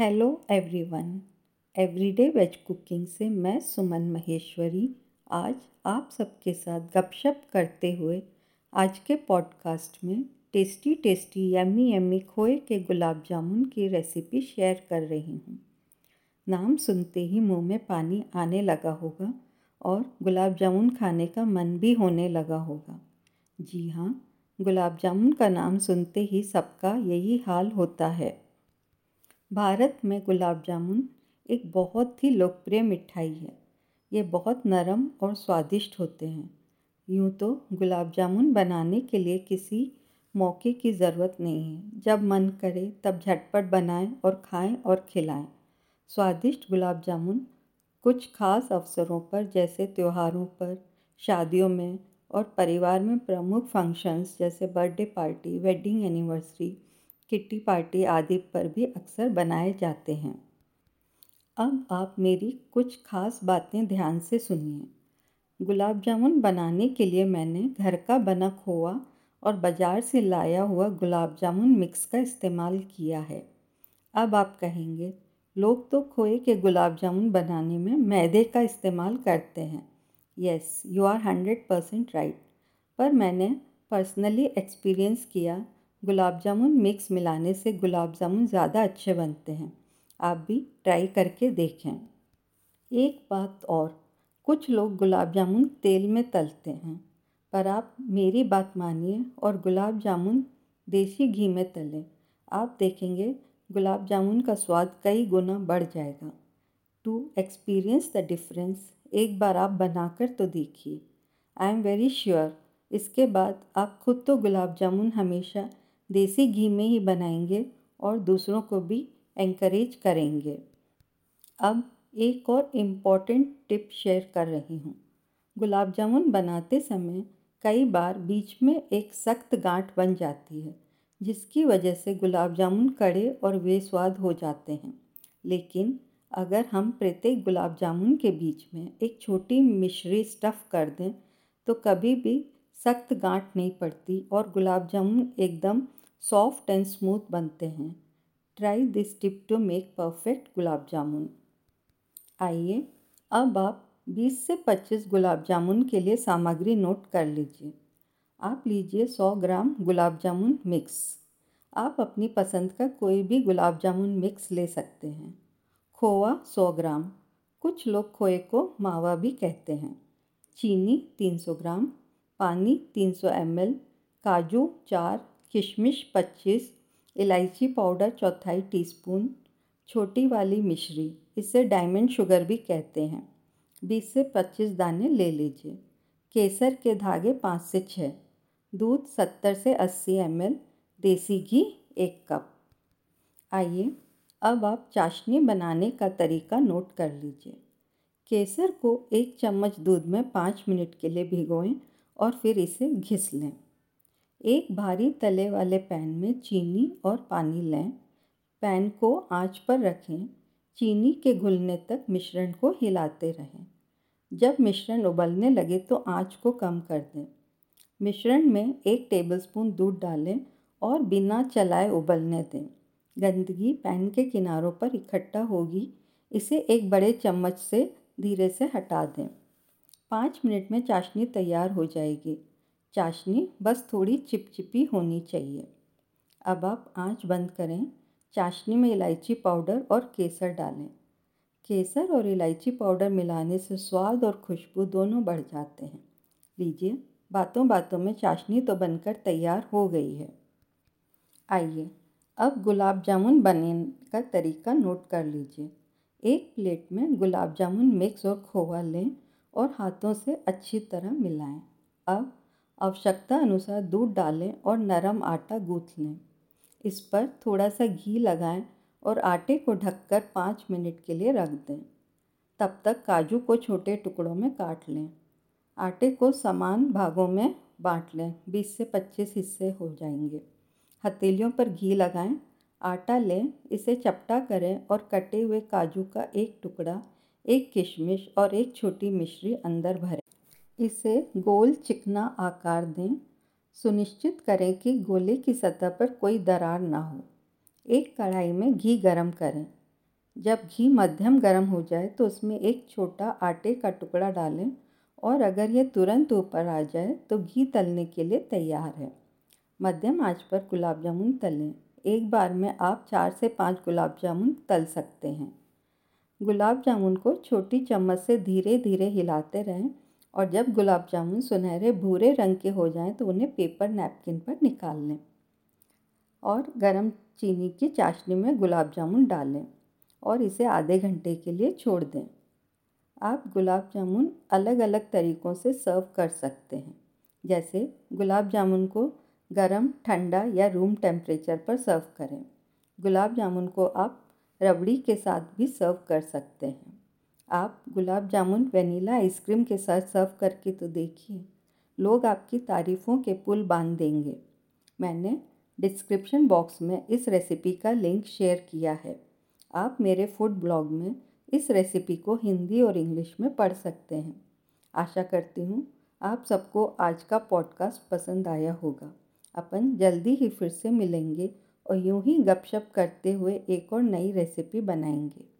Hello everyone everyday veg cooking से मैं सुमन महेश्वरी। आज आप सबके साथ गपशप करते हुए आज के पॉडकास्ट में टेस्टी टेस्टी यम्मी यम्मी खोए के गुलाब जामुन की रेसिपी शेयर कर रही हूँ। नाम सुनते ही मुँह में पानी आने लगा होगा और गुलाब जामुन खाने का मन भी होने लगा होगा। जी हाँ गुलाब जामुन का नाम सुनते ही सबका यही हाल होता है। भारत में गुलाब जामुन एक बहुत ही लोकप्रिय मिठाई है। ये बहुत नरम और स्वादिष्ट होते हैं। यूँ तो गुलाब जामुन बनाने के लिए किसी मौके की ज़रूरत नहीं है। जब मन करे तब झटपट बनाएँ और खाएँ और खिलाएँ। स्वादिष्ट गुलाब जामुन कुछ खास अवसरों पर जैसे त्योहारों पर, शादियों में और परिवार में प्रमुख फ़ंक्शंस जैसे birthday party wedding anniversary kitty party आदि पर भी अक्सर बनाए जाते हैं। अब आप मेरी कुछ खास बातें ध्यान से सुनिए। गुलाब जामुन बनाने के लिए मैंने घर का बना खोआ और बाज़ार से लाया हुआ गुलाब जामुन मिक्स का इस्तेमाल किया है। अब आप कहेंगे, लोग तो खोए के गुलाब जामुन बनाने में मैदे का इस्तेमाल करते हैं। Yes you are hundred percent right पर मैंने पर्सनली एक्सपीरियंस किया गुलाब जामुन मिक्स मिलाने से गुलाब जामुन ज़्यादा अच्छे बनते हैं। आप भी ट्राई करके देखें। एक बात और, कुछ लोग गुलाब जामुन तेल में तलते हैं, पर आप मेरी बात मानिए और गुलाब जामुन देसी घी में तलें। आप देखेंगे गुलाब जामुन का स्वाद कई गुना बढ़ जाएगा। टू एक्सपीरियंस द डिफरेंस एक बार आप बनाकर तो देखिए। आई एम वेरी श्योर इसके बाद आप खुद तो गुलाब जामुन हमेशा देसी घी में ही बनाएँगे और दूसरों को भी एंकरेज करेंगे। अब एक और इंपॉर्टेंट टिप शेयर कर रही हूँ। गुलाब जामुन बनाते समय कई बार बीच में एक सख्त गांठ बन जाती है, जिसकी वजह से गुलाब जामुन कड़े और बेस्वाद हो जाते हैं। लेकिन अगर हम प्रत्येक गुलाब जामुन के बीच में एक छोटी मिश्री स्टफ़ कर दें तो कभी भी सख्त गांठ नहीं पड़ती और गुलाब जामुन एकदम सॉफ्ट एंड स्मूथ बनते हैं। Try this tip to make perfect gulab jamun. आइए, अब आप 20 से 25 गुलाब जामुन के लिए सामग्री नोट कर लीजिए। आप लीजिए 100 ग्राम गुलाब जामुन मिक्स। आप अपनी पसंद का कोई भी गुलाब जामुन मिक्स ले सकते हैं। खोआ 100 ग्राम। कुछ लोग खोए को मावा भी कहते हैं। चीनी 300 ग्राम। पानी 300 ml काजू चार किशमिश पच्चीस, इलायची पाउडर चौथाई टीस्पून, छोटी वाली मिश्री, इसे डायमंड शुगर भी कहते हैं। बीस से पच्चीस दाने ले लीजिए। केसर के धागे पाँच से छः दूध सत्तर से अस्सी एम देसी घी एक कप। आइए, अब आप चाशनी बनाने का तरीका नोट कर लीजिए। केसर को एक चम्मच दूध में पाँच मिनट के लिए भिगोएँ और फिर इसे घिस लें। एक भारी तले वाले पैन में चीनी और पानी लें। पैन को आँच पर रखें। चीनी के घुलने तक मिश्रण को हिलाते रहें। जब मिश्रण उबलने लगे तो आँच को कम कर दें। मिश्रण में एक टेबलस्पून दूध डालें और बिना चलाए उबलने दें। गंदगी पैन के किनारों पर इकट्ठा होगी। इसे एक बड़े चम्मच से धीरे से हटा दें। पाँच मिनट में चाशनी तैयार हो जाएगी। चाशनी बस थोड़ी चिपचिपी होनी चाहिए। अब आप आँच बंद करें। चाशनी में इलायची पाउडर और केसर डालें। केसर और इलायची पाउडर मिलाने से स्वाद और खुशबू दोनों बढ़ जाते हैं। लीजिए, बातों बातों में चाशनी तो बनकर तैयार हो गई है। आइए, अब गुलाब जामुन बनने का तरीका नोट कर लीजिए। एक प्लेट में गुलाब जामुन मिक्स और खोवा लें और हाथों से अच्छी तरह मिलाएँ। अब आवश्यकता अनुसार दूध डालें और नरम आटा गूँथ लें। इस पर थोड़ा सा घी लगाएँ और आटे को ढककर पाँच मिनट के लिए रख दें। तब तक काजू को छोटे टुकड़ों में काट लें। आटे को समान भागों में बांट लें। बीस से पच्चीस हिस्से हो जाएँगे। हथेलियों पर घी लगाएँ। आटा लें। इसे चपटा करें और कटे हुए काजू का एक टुकड़ा, एक किशमिश और एक छोटी मिश्री अंदर भरें। इसे गोल चिकना आकार दें। सुनिश्चित करें कि गोले की सतह पर कोई दरार ना हो। एक कढ़ाई में घी गरम करें। जब घी मध्यम गर्म हो जाए तो उसमें एक छोटा आटे का टुकड़ा डालें और अगर यह तुरंत ऊपर आ जाए तो घी तलने के लिए तैयार है। मध्यम आँच पर गुलाब जामुन तलें। एक बार में आप चार से पाँच गुलाब जामुन तल सकते हैं। गुलाब जामुन को छोटी चम्मच से धीरे धीरे हिलाते रहें। और जब गुलाब जामुन सुनहरे भूरे रंग के हो जाएँ तो उन्हें पेपर नैपकिन पर निकाल लें और गरम चीनी की चाशनी में गुलाब जामुन डालें और इसे आधे घंटे के लिए छोड़ दें। आप गुलाब जामुन अलग अलग तरीक़ों से सर्व कर सकते हैं। जैसे गुलाब जामुन को गरम, ठंडा या रूम टेम्परेचर पर सर्व करें। गुलाब जामुन को आप रबड़ी के साथ भी सर्व कर सकते हैं। आप गुलाब जामुन, वनीला आइसक्रीम के साथ सर्व करके तो देखिए। लोग आपकी तारीफ़ों के पुल बाँध देंगे। मैंने डिस्क्रिप्शन बॉक्स में इस रेसिपी का लिंक शेयर किया है। आप मेरे फ़ूड ब्लॉग में इस रेसिपी को हिंदी और इंग्लिश में पढ़ सकते हैं। आशा करती हूँ आप सबको आज का पॉडकास्ट पसंद आया होगा। अपन जल्दी ही फिर से मिलेंगे और यूँ ही गपशप करते हुए एक और नई रेसिपी बनाएँगे।